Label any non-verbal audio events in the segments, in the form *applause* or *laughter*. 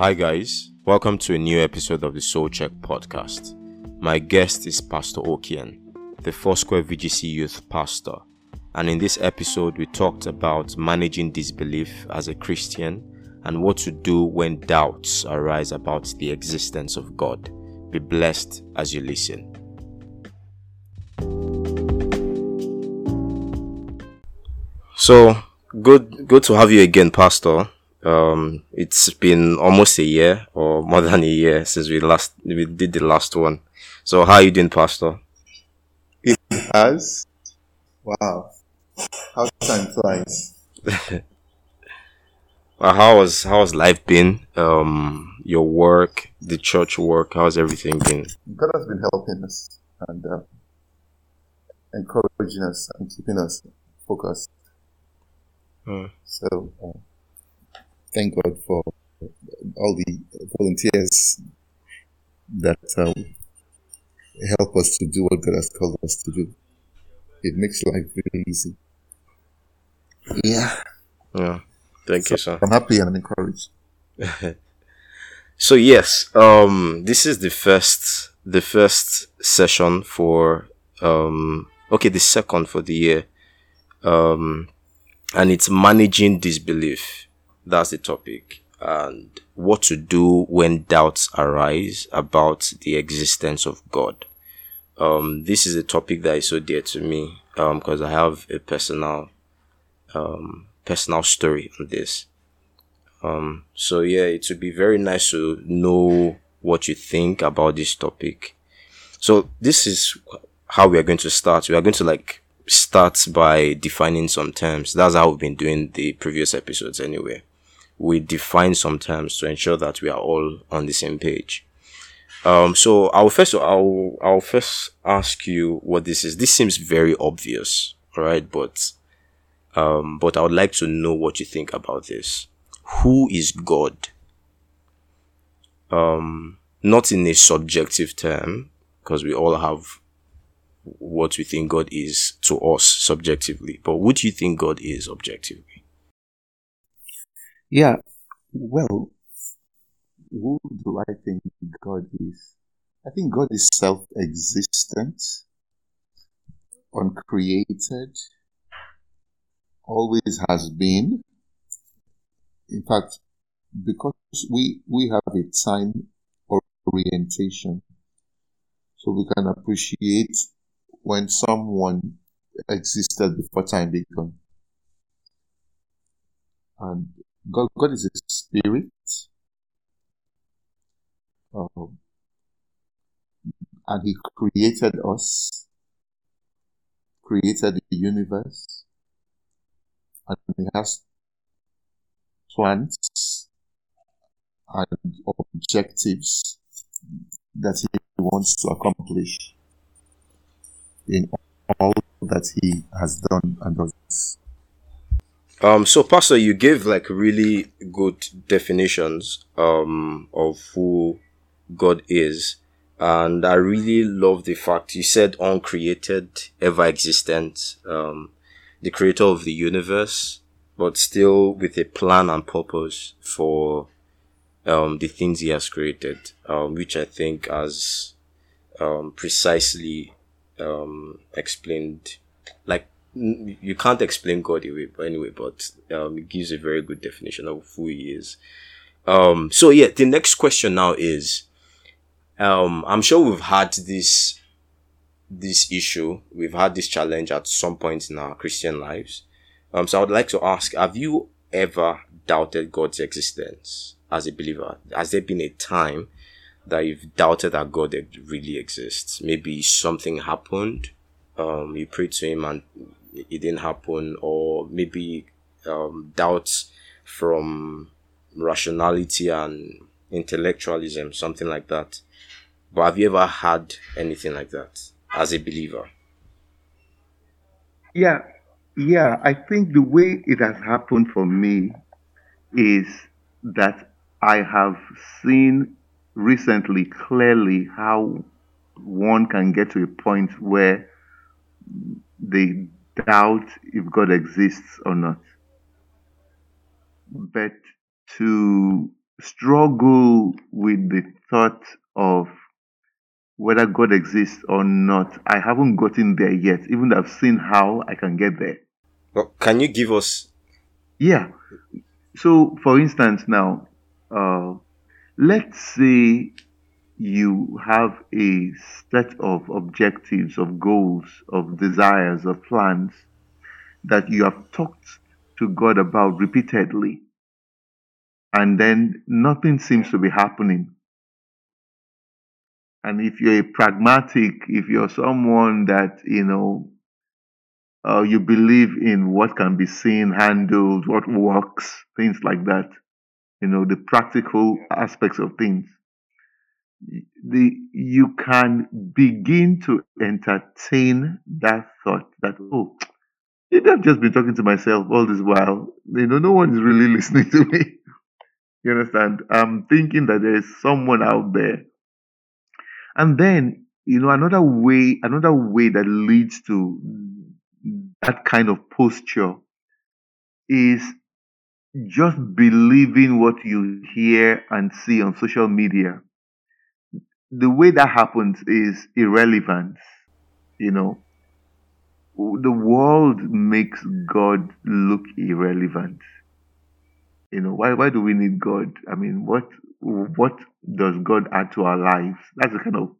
Hi, guys. Welcome to a new episode of the Soul Check podcast. My guest is Pastor Okien, the Foursquare VGC Youth Pastor. And in this episode, we talked about managing disbelief as a Christian and what to do when doubts arise about the existence of God. Be blessed as you listen. So good, good to have you again, Pastor. Um, it's been almost a year or more than a year since we last we did the last one. So how are you doing, Pastor? It has. Wow. How time flies. *laughs* well, how was how has life been? Um, your work, the church work, how's everything been? God has been helping us and uh, encouraging us and keeping us focused. Hmm. So, uh, thank God for all the volunteers that uh, help us to do what God has called us to do. It makes life really easy. Yeah. Yeah. Thank So you, sir. I'm happy and I'm encouraged. *laughs* So yes, um, this is the first the first session for um okay the second for the year, um, and it's managing disbelief. That's the topic, and what to do when doubts arise about the existence of God. Um, this is a topic that is so dear to me, um, because I have a personal, um, personal story on this. Um, so yeah, it would be very nice to know what you think about this topic. So this is how we are going to start. We are going to like start by defining some terms. That's how we've been doing the previous episodes anyway. We define some terms to ensure that we are all on the same page. Um, so I'll first, I'll, I'll first ask you what this is. This seems very obvious, right? But, um, but I would like to know what you think about this who is God? Um, not in a subjective term, because we all have what we think God is to us subjectively, but what do you think God is objectively? Yeah. Well, who do I think God is? I think God is self existent, uncreated, always has been. In fact, because we, we have a time orientation, so we can appreciate when someone existed before time began. And God, God is a spirit. Um, and He created us, created the universe, and He has plans and objectives that He wants to accomplish in all that He has done and does. Um, so Pastor, you gave like really good definitions, um, of who God is. And I really love the fact you said uncreated, ever existent, um, the creator of the universe, but still with a plan and purpose for, um, the things he has created, um, which I think has, um, precisely, um, explained, like, you can't explain God away, but anyway, but, um, it gives a very good definition of who he is. Um, so yeah, the next question now is, um, I'm sure we've had this, this issue, we've had this challenge at some point in our Christian lives. Um, so I would like to ask, have you ever doubted God's existence as a believer? Has there been a time that you've doubted that God really exists? Maybe something happened, um, you prayed to Him and it didn't happen, or maybe um, doubts from rationality and intellectualism, something like that. But have you ever had anything like that as a believer? Yeah, yeah. I think the way it has happened for me is that I have seen recently clearly how one can get to a point where they doubt if God exists or not. But to struggle with the thought of whether God exists or not. I haven't gotten there yet, even though I've seen how I can get there. Well, can you give us? Yeah. So, for instance, now, uh, let's say you have a set of objectives, of goals, of desires, of plans that you have talked to God about repeatedly, and then nothing seems to be happening. And if you're a pragmatic, if you're someone that, you know, uh, you believe in what can be seen, handled, what works, things like that, you know, the practical aspects of things, the, you can begin to entertain that thought that, oh, maybe I've just been talking to myself all this while. You know, no one is really *laughs* listening to me. you understand? I'm thinking that there is someone out there and then, you know, another way, another way that leads to that kind of posture is just believing what you hear and see on social media. The way that happens is irrelevant. you know. The world makes God look irrelevant. You know, why why do we need God? I mean, what what does God add to our lives? That's the kind of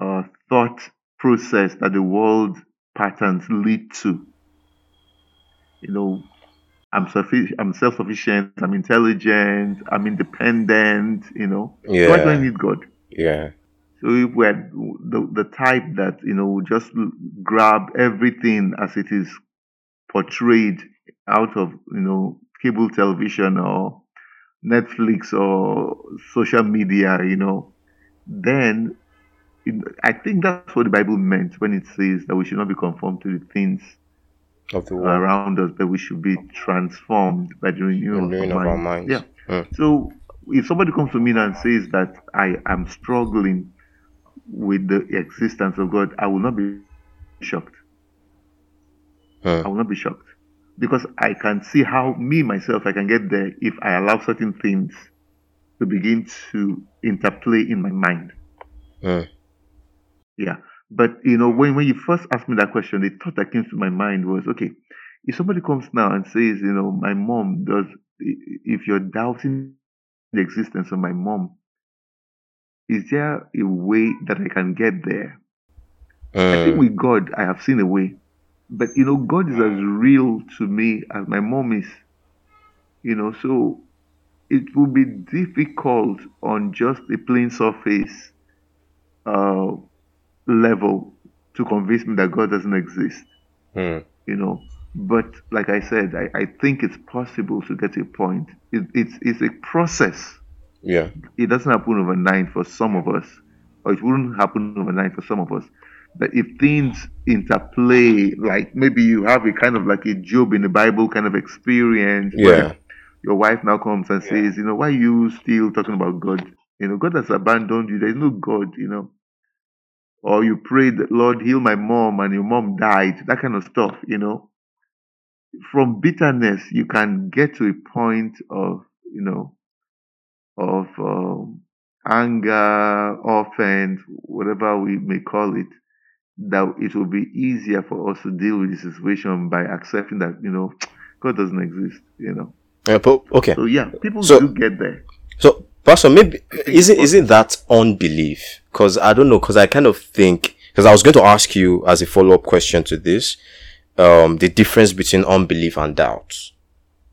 uh, thought process that the world patterns lead to. You know, I'm sufficient, I'm self-sufficient, I'm intelligent, I'm independent. You know, Yeah. why do I need God? Yeah. So if we're the, the type that you know just grab everything as it is portrayed out of you know cable television or Netflix or social media, you know, then it, I think that's what the Bible meant when it says that we should not be conformed to the things Of the world. around us, but we should be transformed by the renewal Renewing of our minds. Yeah. Mm. So if somebody comes to me and says that I am struggling with the existence of God, I will not be shocked. Mm. I will not be shocked because I can see how me myself I can get there if I allow certain things to begin to interplay in my mind. Mm. Yeah. But you know, when, when you first asked me that question, the thought that came to my mind was, okay, if somebody comes now and says, you know, my mom does if you're doubting the existence of my mom, is there a way that I can get there? I think Mm. with God I have seen a way. But you know, God is as real to me as my mom is. You know, so it will be difficult on just a plain surface uh, level to convince me that God doesn't exist. Mm. You know, but like I said, I, I think it's possible to get a point. It, it's it's a process. Yeah. It doesn't happen overnight for some of us, or it wouldn't happen overnight for some of us. But if things interplay, like maybe you have a kind of like a Job in the Bible kind of experience, Yeah. your wife now comes and says, you know, why are you still talking about God? You know, God has abandoned you. There's no God, you know. Or you prayed, Lord, heal my mom, and your mom died. That kind of stuff, you know. From bitterness, you can get to a point of, you know, of um, anger, offense, whatever we may call it, that it will be easier for us to deal with the situation by accepting that, you know, *tsk* God doesn't exist, you know. Yeah, but, okay. So yeah, people So- do get there. So, Pastor, maybe isn't isn't that unbelief? Because I don't know. Because I kind of think because I was going to ask you as a follow up question to this, um, the difference between unbelief and doubt.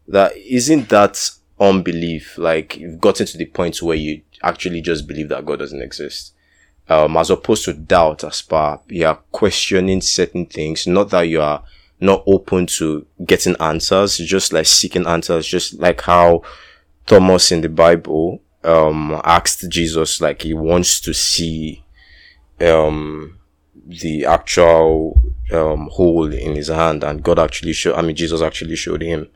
That isn't that unbelief like you've gotten to the point where you actually just believe that God doesn't exist, um, as opposed to doubt, as per you are questioning certain things, not that you are not open to getting answers, just like seeking answers, just like how Thomas in the Bible um asked Jesus like he wants to see um the actual um hole in his hand and God actually showed I mean Jesus actually showed him.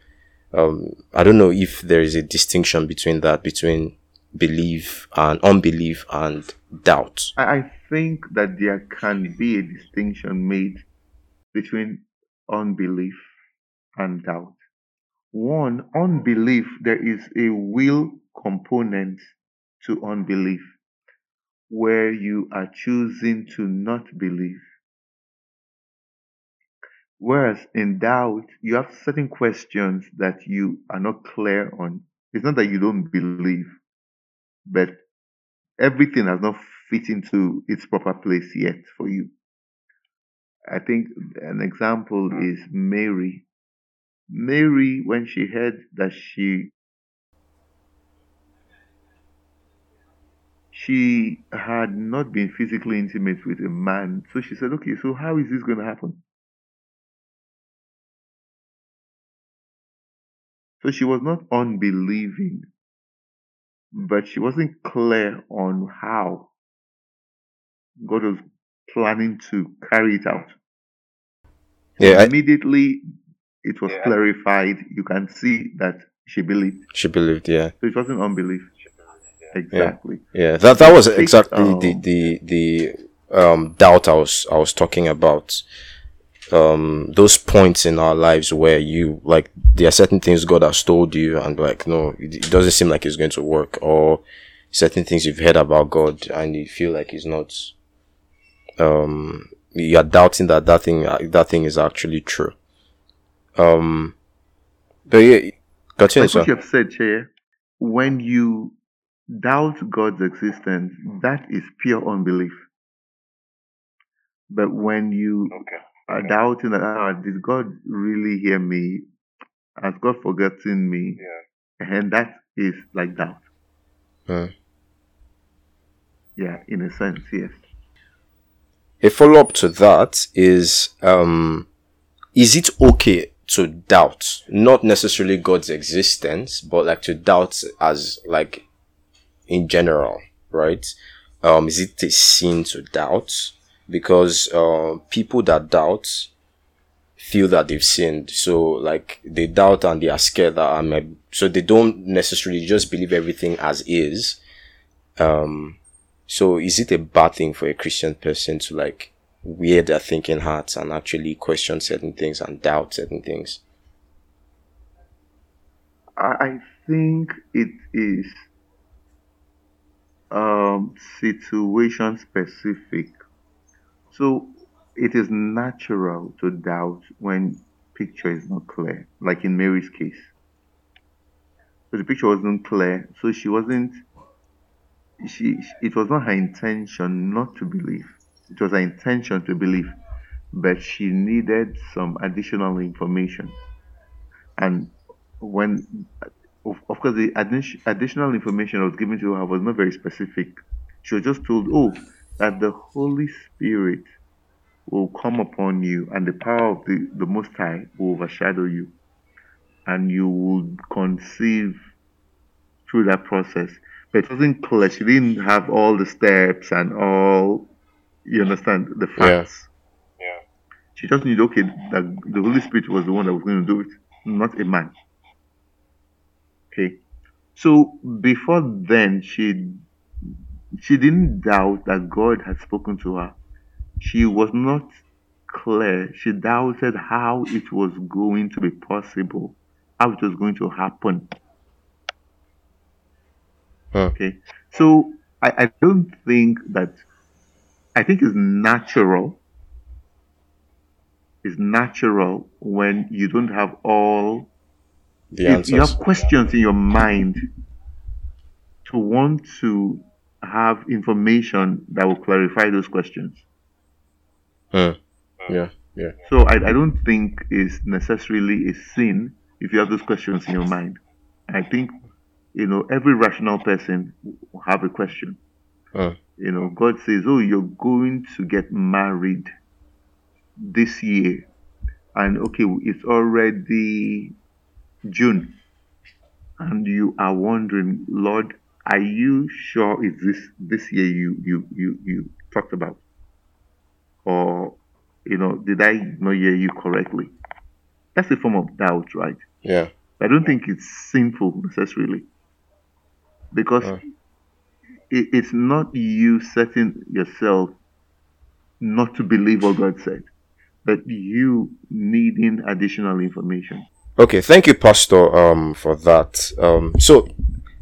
Um I don't know if there is a distinction between that between belief and unbelief and doubt. I, I think that there can be a distinction made between unbelief and doubt. One, unbelief, there is a will component to unbelief where you are choosing to not believe. Whereas in doubt, you have certain questions that you are not clear on. It's not that you don't believe, but everything has not fit into its proper place yet for you. I think an example hmm. is Mary. Mary, when she heard that she she had not been physically intimate with a man, so she said, "Okay, so how is this going to happen?" So she was not unbelieving, but she wasn't clear on how God was planning to carry it out. Yeah, I, Immediately it was Yeah. clarified. You can see that she believed. she believed. Yeah, So it wasn't unbelief. Exactly. yeah. That that was exactly the um, the the um doubt I was I was talking about. Um, those points in our lives where you like there are certain things God has told you and like no, it, it doesn't seem like it's going to work, or certain things you've heard about God and you feel like it's not. Um, you are doubting that that thing that thing is actually true. Um, but yeah, continue, Like what you have said, Chair, when you doubt God's existence, that is pure unbelief. But when you Okay. are doubting that, ah, did God really hear me? Has God forgotten me? Yeah. And that is like doubt. Hmm. Yeah, in a sense, yes. a follow up to that is um is it okay to doubt not necessarily god's existence but like to doubt as like in general right? Um is it a sin to doubt? Because uh, people that doubt feel that they've sinned. So like they doubt and they are scared that i'm a, so they don't necessarily just believe everything as is. Um so is it a bad thing for a Christian person to like wear their thinking hats and actually question certain things and doubt certain things? I think it is um, situation specific. So it is natural to doubt when picture is not clear, like in Mary's case. So the picture wasn't clear, so she wasn't. She it was not her intention not to believe. It was her intention to believe, but she needed some additional information. And when of, of course, the addi- additional information I was given to her was not very specific. She was just told, oh, that the Holy Spirit will come upon you and the power of the, the Most High will overshadow you and you will conceive through that process. But it wasn't clear. She didn't have all the steps and all, you understand, the Yeah. facts. Yeah. She just knew, okay, that the Holy Spirit was the one that was going to do it, not a man. Okay. So before then, she she didn't doubt that God had spoken to her. She was not clear. She doubted how it was going to be possible, how it was going to happen. Huh. Okay. So I, I don't think that I think it's natural. It's natural when you don't have all The you, you have questions in your mind to want to have information that will clarify those questions. Hmm. Yeah. Yeah. So I, I don't think it's necessarily a sin if you have those questions in your mind. I think, you know, every rational person will have a question. Hmm. You know, God says, oh, you're going to get married this year. And okay, it's already June. And you are wondering, Lord, are you sure it's this this year you you you, you talked about? Or you know, did I not hear you correctly? That's a form of doubt, right? Yeah. I don't think it's sinful necessarily. Because Uh. it, it's not you setting yourself not to believe what God said, but you needing additional information. Okay. Thank you, Pastor, um, for that. Um, so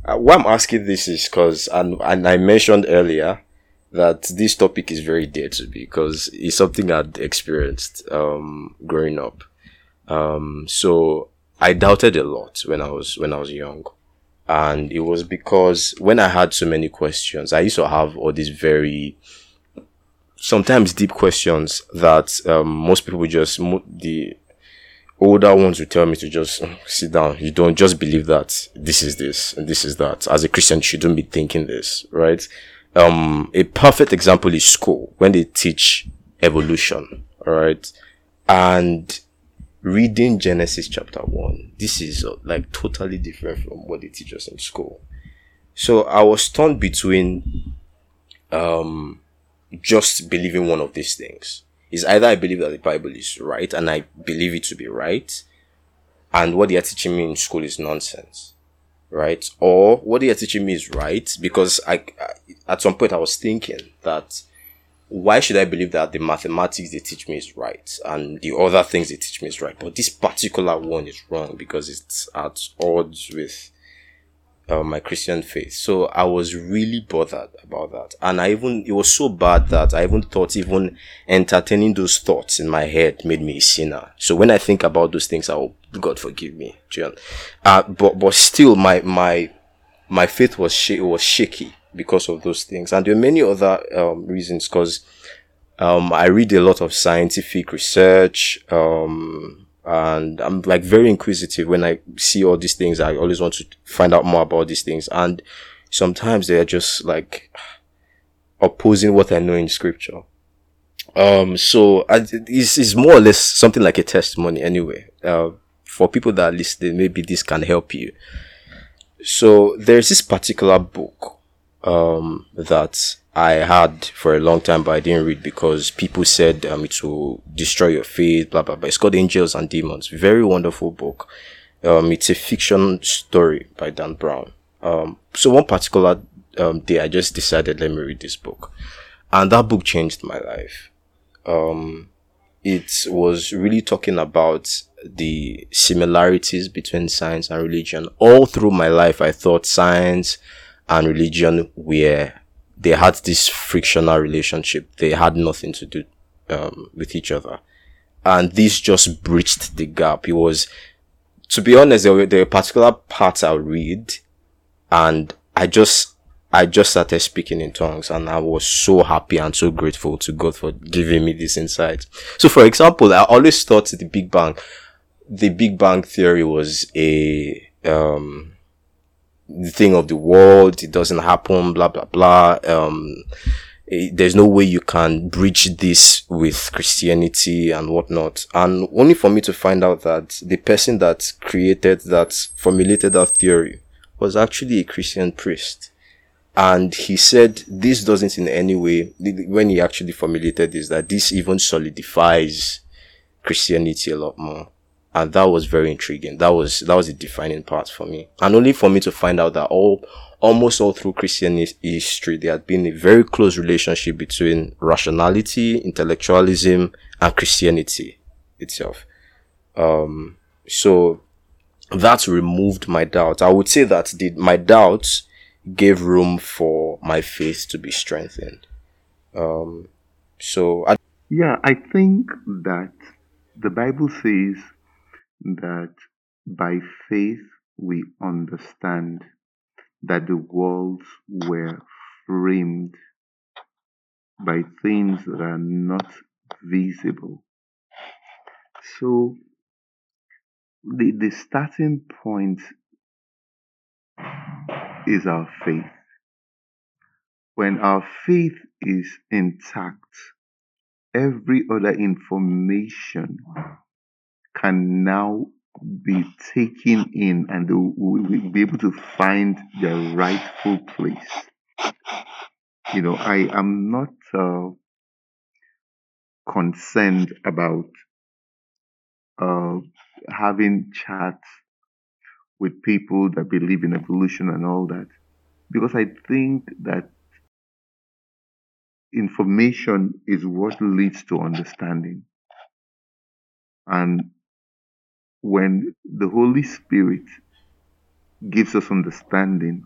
uh, why I'm asking this is because, and, and I mentioned earlier that this topic is very dear to me because it's something I'd experienced um, growing up. Um, so I doubted a lot when I was when I was young, and it was because when I had so many questions, I used to have all these very sometimes deep questions that um, most people just the older ones would tell me to just sit down. You don't just believe that this is this and this is that. As a Christian, you shouldn't be thinking this, right? Um, a perfect example is school when they teach evolution, right? And reading Genesis chapter one, this is uh, like totally different from what they teach us in school. So I was torn between, um, just believing one of these things is either I believe that the Bible is right and I believe it to be right, and what they are teaching me in school is nonsense, right? Or what they are teaching me is right because I, at some point I was thinking that why should I believe that the mathematics they teach me is right and the other things they teach me is right, but this particular one is wrong because it's at odds with uh, my Christian faith. So I was really bothered about that. And I even, it was so bad that I even thought even entertaining those thoughts in my head made me a sinner. So when I think about those things, I will, God forgive me, John. Uh, but, but still my, my, my faith was, sh- was shaky because of those things. And there are many other, um, reasons because, um, I read a lot of scientific research, um, and I'm like very inquisitive when I see all these things. I always want to find out more about these things, and sometimes they're just like opposing what I know in scripture. Um, so I, it's, it's more or less something like a testimony anyway. Uh, for people that are listening, maybe this can help you. So there's this particular book, um, that I had for a long time, but I didn't read because people said um, it will destroy your faith, blah, blah, blah. It's called Angels and Demons. Very wonderful book. Um, it's a fiction story by Dan Brown. Um, so one particular um, day, I just decided, let me read this book. And that book changed my life. Um, it was really talking about the similarities between science and religion. All through my life, I thought science and religion were they had this frictional relationship. They had nothing to do um, with each other, and this just breached the gap. It was, to be honest, there were, there were particular parts I read, and I just I just started speaking in tongues and I was so happy and so grateful to God for giving me this insight. So for example, I always thought the Big Bang, the Big Bang theory was a, um, the thing of the world. It doesn't happen, blah, blah, blah. Um, it, eh, there's no way you can bridge this with Christianity and whatnot. And only for me to find out that the person that created that, formulated that theory was actually a Christian priest. And he said this doesn't in any way, when he actually formulated this, that this even solidifies Christianity a lot more and that was very intriguing. That was that was a defining part for me, and only for me to find out that all almost all through Christian history there had been a very close relationship between rationality, intellectualism, and Christianity itself. Um, so that removed my doubt. I would say that the, my doubts gave room for my faith to be strengthened. Um, so I, yeah, I think that the Bible says that by faith we understand that the worlds were framed by things that are not visible. So the, the starting point is our faith. When our faith is intact, every other information can now be taken in and we will be able to find their rightful place. You know, I am not uh, concerned about uh, having chats with people that believe in evolution and all that because I think that information is what leads to understanding. And when the Holy Spirit gives us understanding,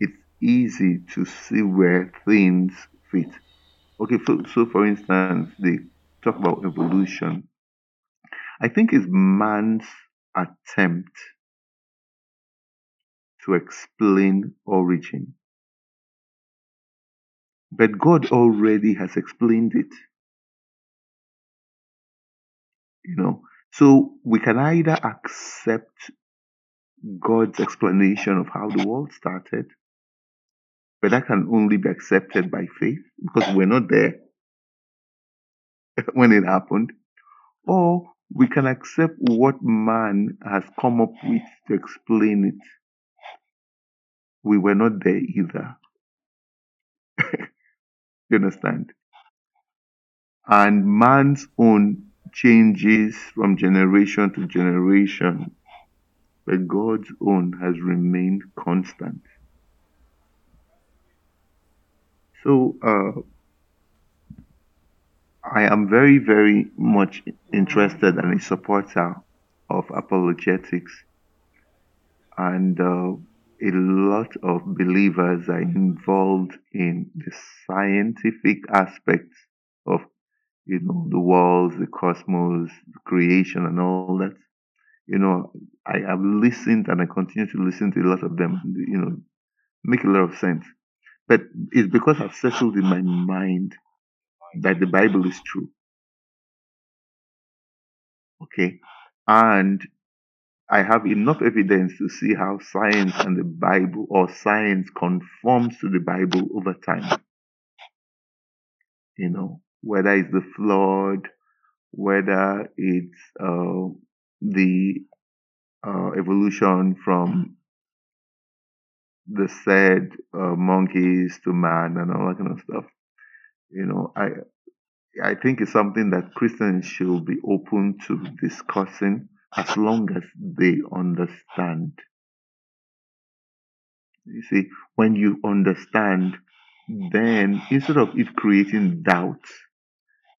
it's easy to see where things fit. Okay, so, so for instance, they talk about evolution. I think it's man's attempt to explain origin. But God already has explained it. You know, so we can either accept God's explanation of how the world started, but that can only be accepted by faith because we're not there *laughs* when it happened, or we can accept what man has come up with to explain it. We were not there either. *laughs* you understand? And man's own changes from generation to generation, but God's own has remained constant. So, uh, I am very, very much interested and a supporter of apologetics. And uh, a lot of believers are involved in the scientific aspects of, you know, the world, the cosmos, creation, and all that. You know, I have listened and I continue to listen to a lot of them. You know, make a lot of sense. But it's because I've settled in my mind that the Bible is true. Okay. And I have enough evidence to see how science and the Bible or science conforms to the Bible over time. You know, whether it's the flood, whether it's uh, the uh, evolution from the said uh, monkeys to man and all that kind of stuff. You know, I I think it's something that Christians should be open to discussing as long as they understand. You see, when you understand, then instead of it creating doubt,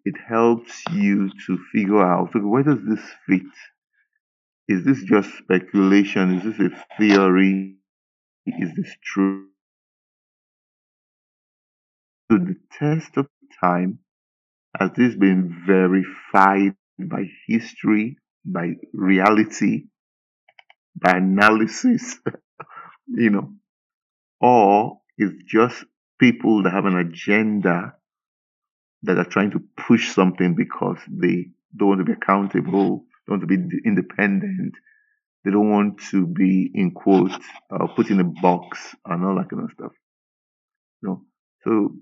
it helps you to figure out okay, where does this fit? Is this just speculation? Is this a theory? Is this true? To the test of time, has this been verified by history, by reality, by analysis? *laughs* you know, or is just people that have an agenda that are trying to push something because they don't want to be accountable, don't want to be independent, they don't want to be in quotes uh, put in a box and all that kind of stuff. You know, so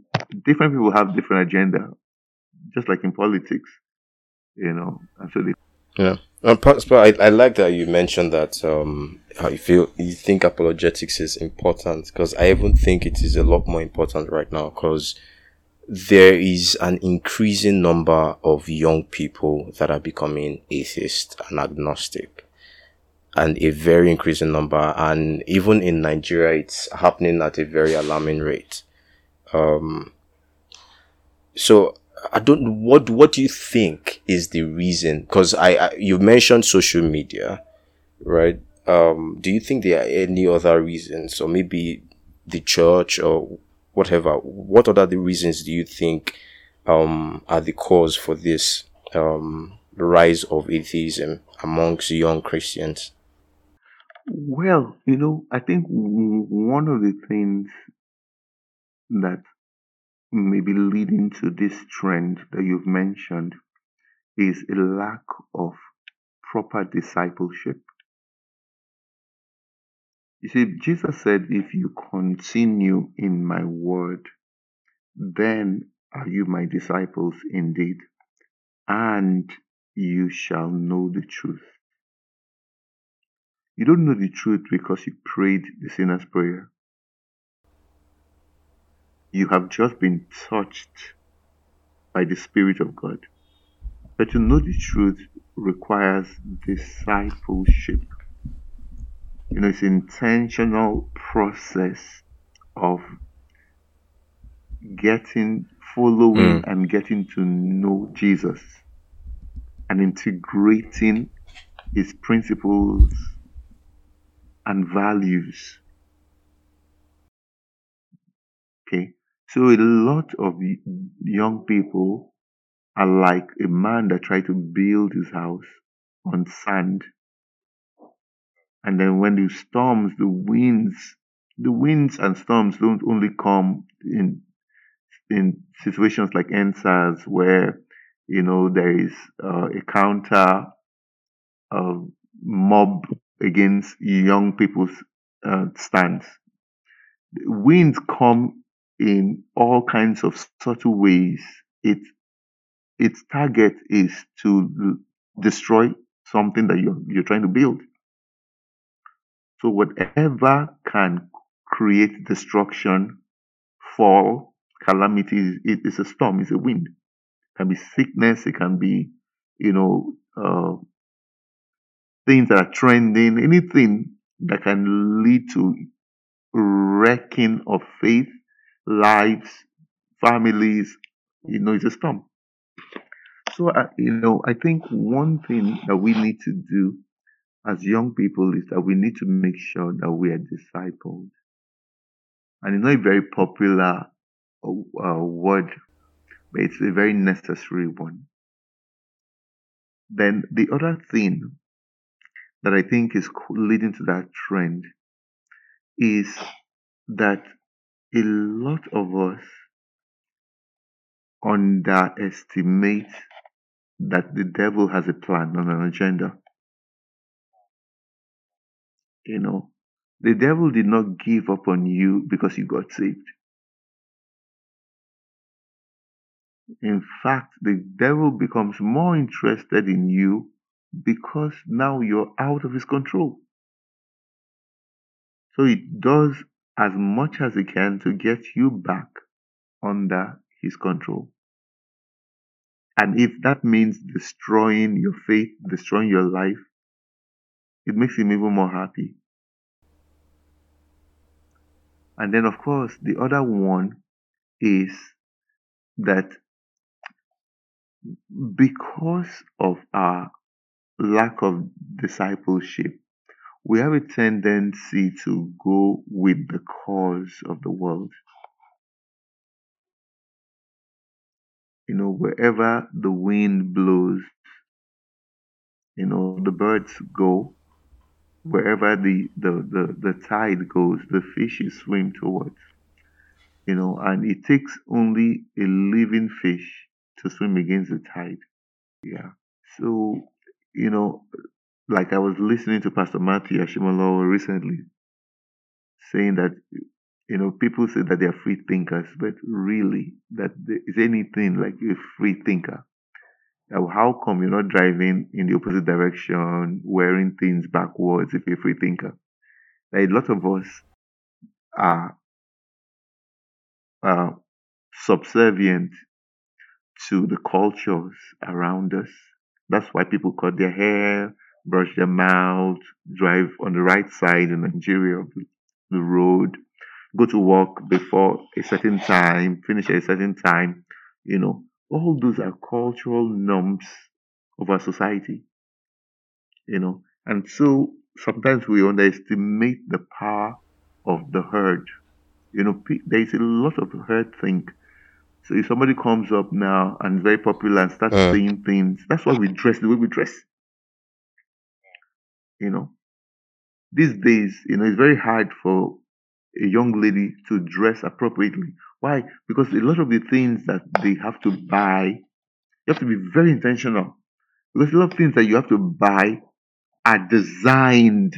different people have different agenda, just like in politics. You know, and so they. Yeah, but I, I like that you mentioned that um, how you feel you think apologetics is important because I even think it is a lot more important right now because there is an increasing number of young people that are becoming atheist and agnostic and a very increasing number. And even in Nigeria, it's happening at a very alarming rate. Um, so I don't, what, what do you think is the reason? Cause I, I you mentioned social media, right? Um, do you think there are any other reasons or maybe the church or whatever? What other the reasons do you think, um, are the cause for this, um, rise of atheism amongst young Christians? Well, you know, I think one of the things that may be leading to this trend that you've mentioned is a lack of proper discipleship. You see, Jesus said, If you continue in my word, then are you my disciples indeed, and you shall know the truth. You don't know the truth because you prayed the sinner's prayer. You have just been touched by the Spirit of God. But to know the truth requires discipleship. You know, it's intentional process of getting, following, mm. and getting to know Jesus and integrating his principles and values Okay. So a lot of young people are like a man that tried to build his house on sand. And then when the storms, the winds, the winds and storms don't only come in in situations like EndSARS where you know there is uh, a counter uh, mob against young people's uh, stands. Winds come in all kinds of subtle ways. It its target is to destroy something that you're you're trying to build. So whatever can create destruction, fall, calamity, it is a storm, it's a wind. It can be sickness, it can be, you know, uh, things that are trending, anything that can lead to wrecking of faith, lives, families, you know, it's a storm. So, you know, I think one thing that we need to do as young people is that we need to make sure that we are discipled. And it's not a very popular uh, word, but it's a very necessary one. Then the other thing that I think is leading to that trend is that a lot of us underestimate that the devil has a plan and an agenda. You know, the devil did not give up on you because you got saved. In fact, the devil becomes more interested in you because now you're out of his control. So it does as much as it can to get you back under his control. And if that means destroying your faith, destroying your life, it makes him even more happy. And then, of course, the other one is that because of our lack of discipleship, we have a tendency to go with the cause of the world. You know, wherever the wind blows, you know, the birds go. Wherever the, the, the, the tide goes, the fishes swim towards. You know, and it takes only a living fish to swim against the tide. Yeah. So, you know, like I was listening to Pastor Matthew Ashimolowo recently saying that you know people say that they are free thinkers, but really that there is anything like a free thinker. How come you're not driving in the opposite direction, wearing things backwards if you're a free thinker? Like a lot of us are uh, subservient to the cultures around us. That's why people cut their hair, brush their mouth, drive on the right side in Nigeria of the road, go to work before a certain time, finish at a certain time. You know, all those are cultural norms of our society. You know, and so sometimes we underestimate the power of the herd. You know, there is a lot of herd think. So if somebody comes up now and very popular and starts uh. saying things, that's why we dress the way we dress you know. These days, you know, it's very hard for a young lady to dress appropriately. Why? Because a lot of the things that they have to buy, you have to be very intentional. Because a lot of things that you have to buy are designed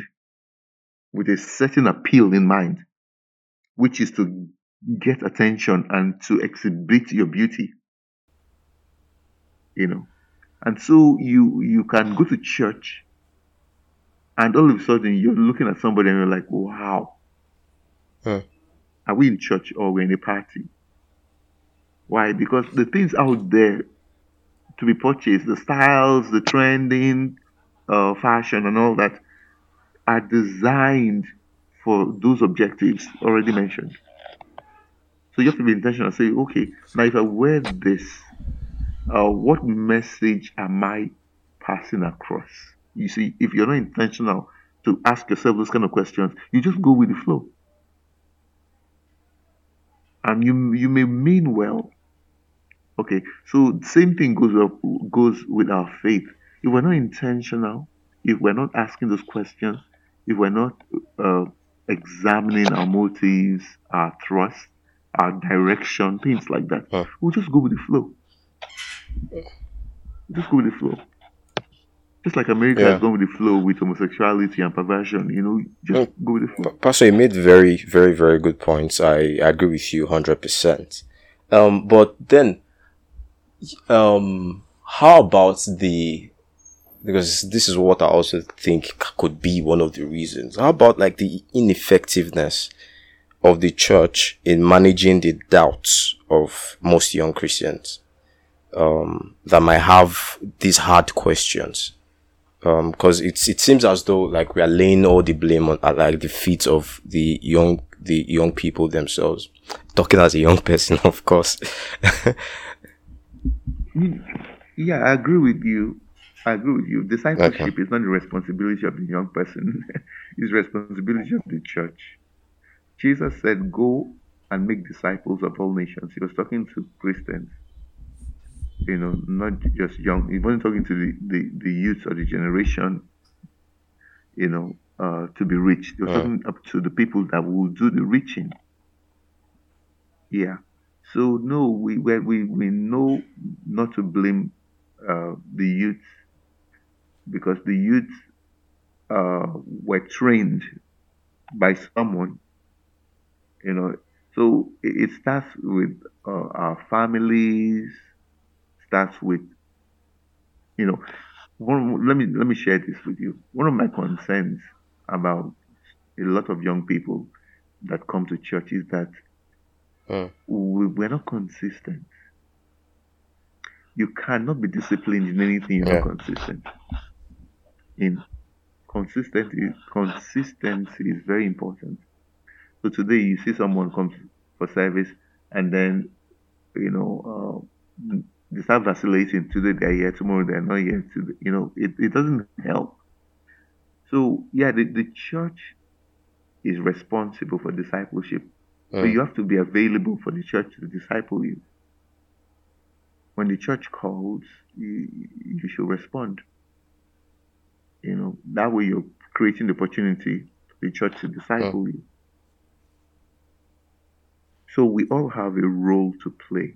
with a certain appeal in mind, which is to get attention and to exhibit your beauty. You know. And so you you can go to church and all of a sudden you're looking at somebody and you're like, wow. Huh. Are we in church or we're in a party? Why? Because the things out there to be purchased, the styles, the trending, uh, fashion, and all that, are designed for those objectives already mentioned. So you have to be intentional. Say, okay, now if I wear this, uh, what message am I passing across? You see, if you're not intentional to ask yourself those kind of questions, you just go with the flow. And you you may mean well. Okay, so same thing goes up, goes with our faith. If we're not intentional, if we're not asking those questions, if we're not uh, examining our motives, our thrust, our direction, things like that, Huh. we'll just go with the flow. Just go with the flow. Just like America Yeah. has gone with the flow with homosexuality and perversion, you know, just go with the flow. Pastor, you made very, very, very good points. I, I agree with you 100%. Um, but then, um, how about the, because this is what I also think could be one of the reasons. How about like the ineffectiveness of the church in managing the doubts of most young Christians, um, that might have these hard questions? Um because it's it seems as though like we are laying all the blame on at like the feet of the young the young people themselves talking as a young person *laughs* of course Yeah, I agree with you. I agree with you. Discipleship is not the responsibility of the young person, *laughs* it's the responsibility of the church. Jesus said, Go and make disciples of all nations. He was talking to Christians, you know, not just young. He wasn't talking to the, the, the youth or the generation, you know, uh, to be reached. He was Mm. talking up to the people that will do the reaching. Yeah. So no, we we we, we know not to blame uh, the youth because the youth uh, were trained by someone, you know. So it, it starts with uh, our families, starts with, you know, one, let me let me share this with you. One of my concerns about a lot of young people that come to church is that Mm. we, we're not consistent. You cannot be disciplined in anything you're Yeah. not consistent. In consistency, consistency is very important. So today you see someone comes for service and then you know uh, they start vacillating. Today they're here, tomorrow they're not here. Today, you know it, it doesn't help. So yeah, the, the church is responsible for discipleship. So Mm. you have to be available for the church to disciple you. When the church calls, you, you should respond. You know, that way you're creating the opportunity for the church to disciple you. So we all have a role to play.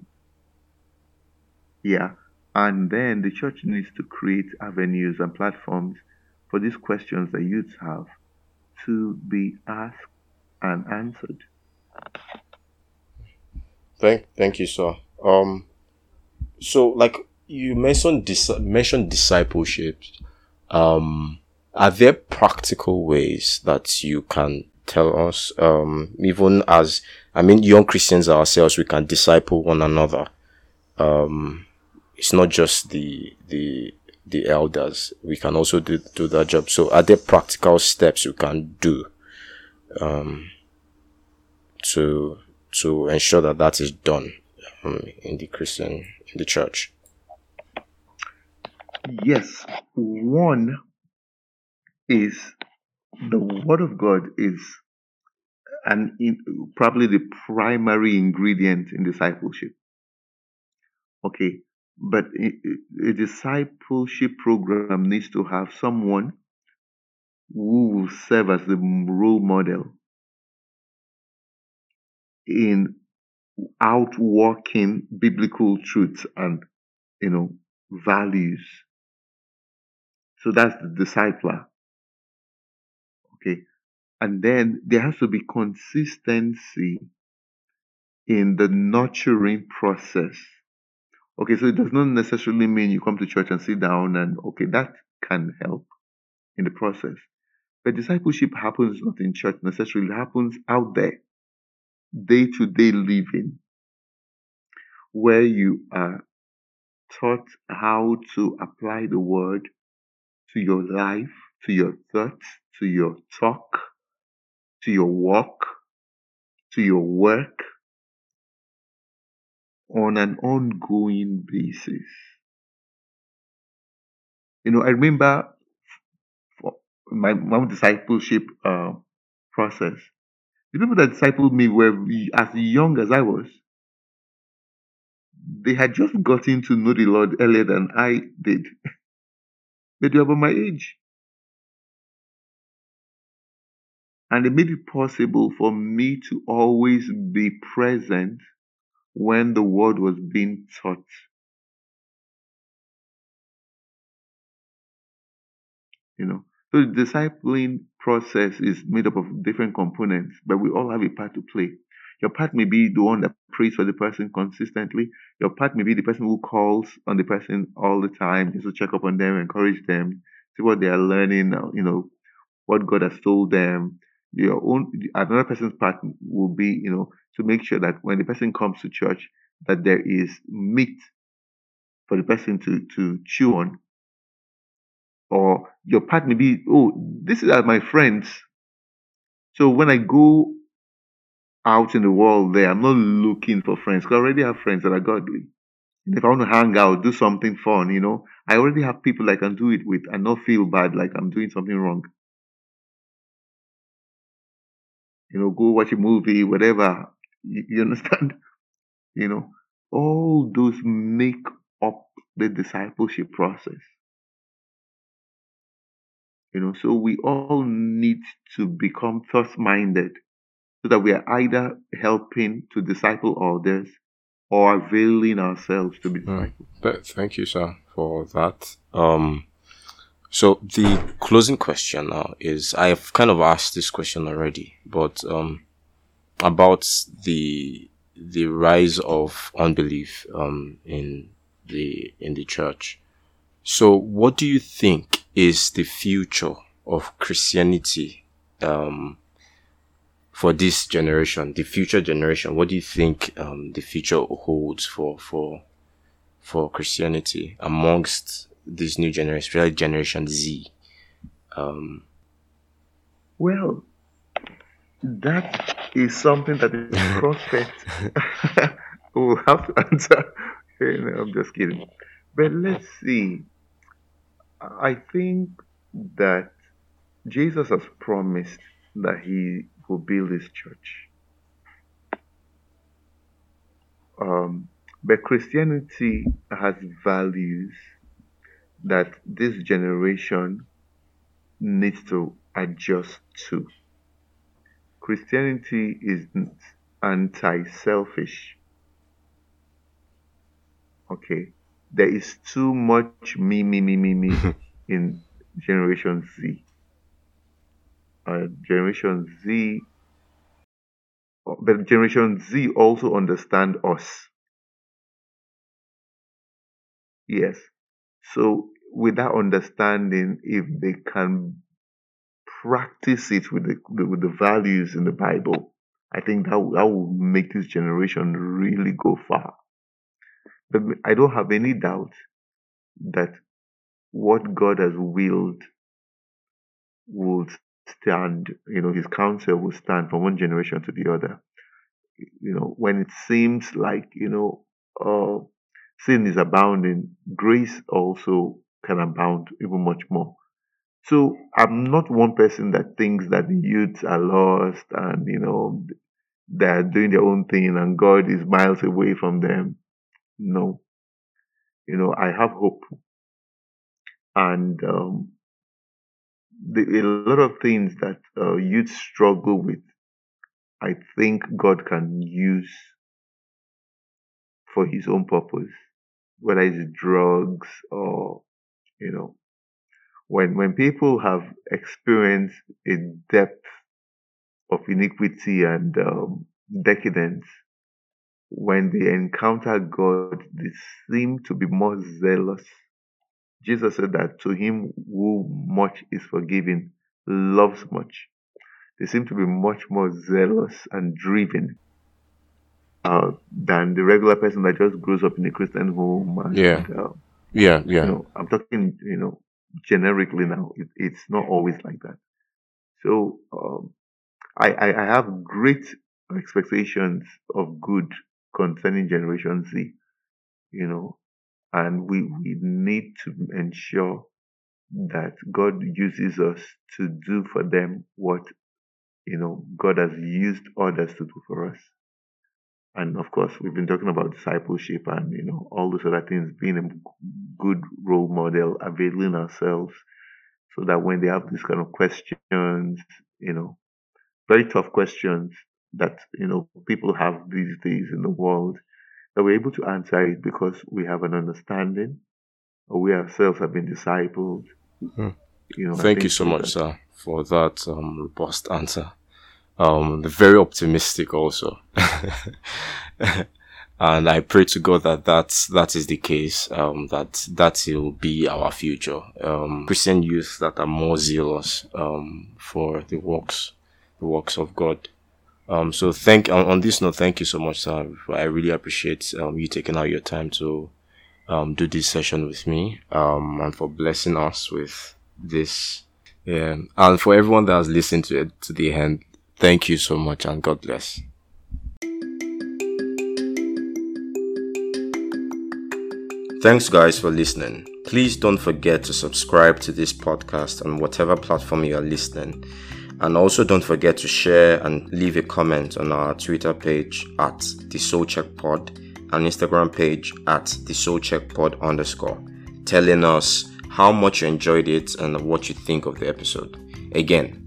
Yeah. And then the church needs to create avenues and platforms for these questions that youths have to be asked and answered. thank thank you sir um so like you mentioned dis- mentioned discipleship um are there practical ways that you can tell us um even as i mean young christians ourselves we can disciple one another um it's not just the the the elders. We can also do do that job. So are there practical steps you can do? Um to to ensure that that is done um, in the christian in the church? Yes, one is the Word of God is an in, probably the primary ingredient in discipleship. Okay, but a, discipleship program needs to have someone who will serve as the role model in outworking biblical truths and you know values. So that's the discipler. Okay. And then there has to be consistency in the nurturing process. Okay, so it does not necessarily mean you come to church and sit down and okay, that can help in the process. But discipleship happens not in church necessarily, it happens out there, day to day living, where you are taught how to apply the word to your life, to your thoughts, to your talk, to your walk, to your work on an ongoing basis. You know, I remember my, my discipleship uh, process, The people that discipled me were as young as I was. They had just gotten to know the Lord earlier than I did. *laughs* but they were about my age. And it made it possible for me to always be present when the word was being taught. You know, so the discipling process is made up of different components, but we all have a part to play. Your part may be the one that prays for the person consistently. Your part may be the person who calls on the person all the time just to check up on them, encourage them, see what they are learning, uh, you know, what God has told them. Your own another person's part will be, you know, to make sure that when the person comes to church, that there is meat for the person to to chew on. Or your part may be, oh, this is my friends. So when I go out in the world there, I'm not looking for friends. Because I already have friends that are godly. And if I want to hang out, do something fun, you know, I already have people I can do it with and not feel bad like I'm doing something wrong. You know, go watch a movie, whatever. You, you understand? *laughs* You know, all those make up the discipleship process. You know, so we all need to become thus minded so that we are either helping to disciple others or availing ourselves to be Mm. discipled. Thank you, sir, for that. Um, so the closing question now is I've kind of asked this question already, but um, about the the rise of unbelief um in the in the church. So, what do you think is the future of Christianity um for this generation, the future generation? What do you think um the future holds for for for Christianity amongst this new generation, especially Generation Z? Um, Well, that is something that the prophet will have to answer. *laughs* No, I'm just kidding. But let's see. I think that Jesus has promised that he will build his church. Um, but Christianity has values that this generation needs to adjust to. Christianity isn't anti selfish. Okay. There is too much me, me, me, me, me *laughs* in Generation Z. Uh, Generation Z, but Generation Z also understand us. Yes. So with that understanding, if they can practice it with the with the values in the Bible, I think that that will make this generation really go far. But I don't have any doubt that what God has willed will stand. You know, His counsel will stand from one generation to the other. You know, when it seems like you know, uh, sin is abounding, grace also can abound even much more. So I'm not one person that thinks that the youths are lost and you know they're doing their own thing and God is miles away from them. No, you know I have hope, and um, the, a lot of things that uh, youth struggle with, I think God can use for His own purpose, whether it's drugs or you know when when people have experienced a depth of iniquity and um, decadence, when they encounter God, they seem to be more zealous. Jesus said that to him who much is forgiven loves much. They seem to be much more zealous and driven uh, than the regular person that just grows up in a Christian home. And, Yeah. uh, yeah, you yeah, know, I'm talking, you know, generically now. It, it's not always like that. So um, I, I, I have great expectations of good concerning Generation Z, you know, and we, we need to ensure that God uses us to do for them what you know, God has used others to do for us. And of course, we've been talking about discipleship and, you know, all those other things, being a good role model, availing ourselves so that when they have these kind of questions, you know, very tough questions that, you know, people have these days in the world, that we're able to answer it because we have an understanding or we ourselves have been discipled. Mm. You know, Thank you so much, that. sir, for that um, robust answer. Um, very optimistic also. *laughs* and I pray to God that that's, that is the case, um, that that will be our future. Um, Christian youth that are more zealous, um, for the works, the works of God. Um, so thank, on, on this note, thank you so much, sir. I really appreciate, um, you taking out your time to, um, do this session with me, um, and for blessing us with this. Yeah. And for everyone that has listened to it to the end, thank you so much and God bless. Thanks, guys, for listening. Please don't forget to subscribe to this podcast on whatever platform you are listening. And also don't forget to share and leave a comment on our Twitter page at the Soul Check Pod and Instagram page at the Soul Check Pod underscore, telling us how much you enjoyed it and what you think of the episode. Again,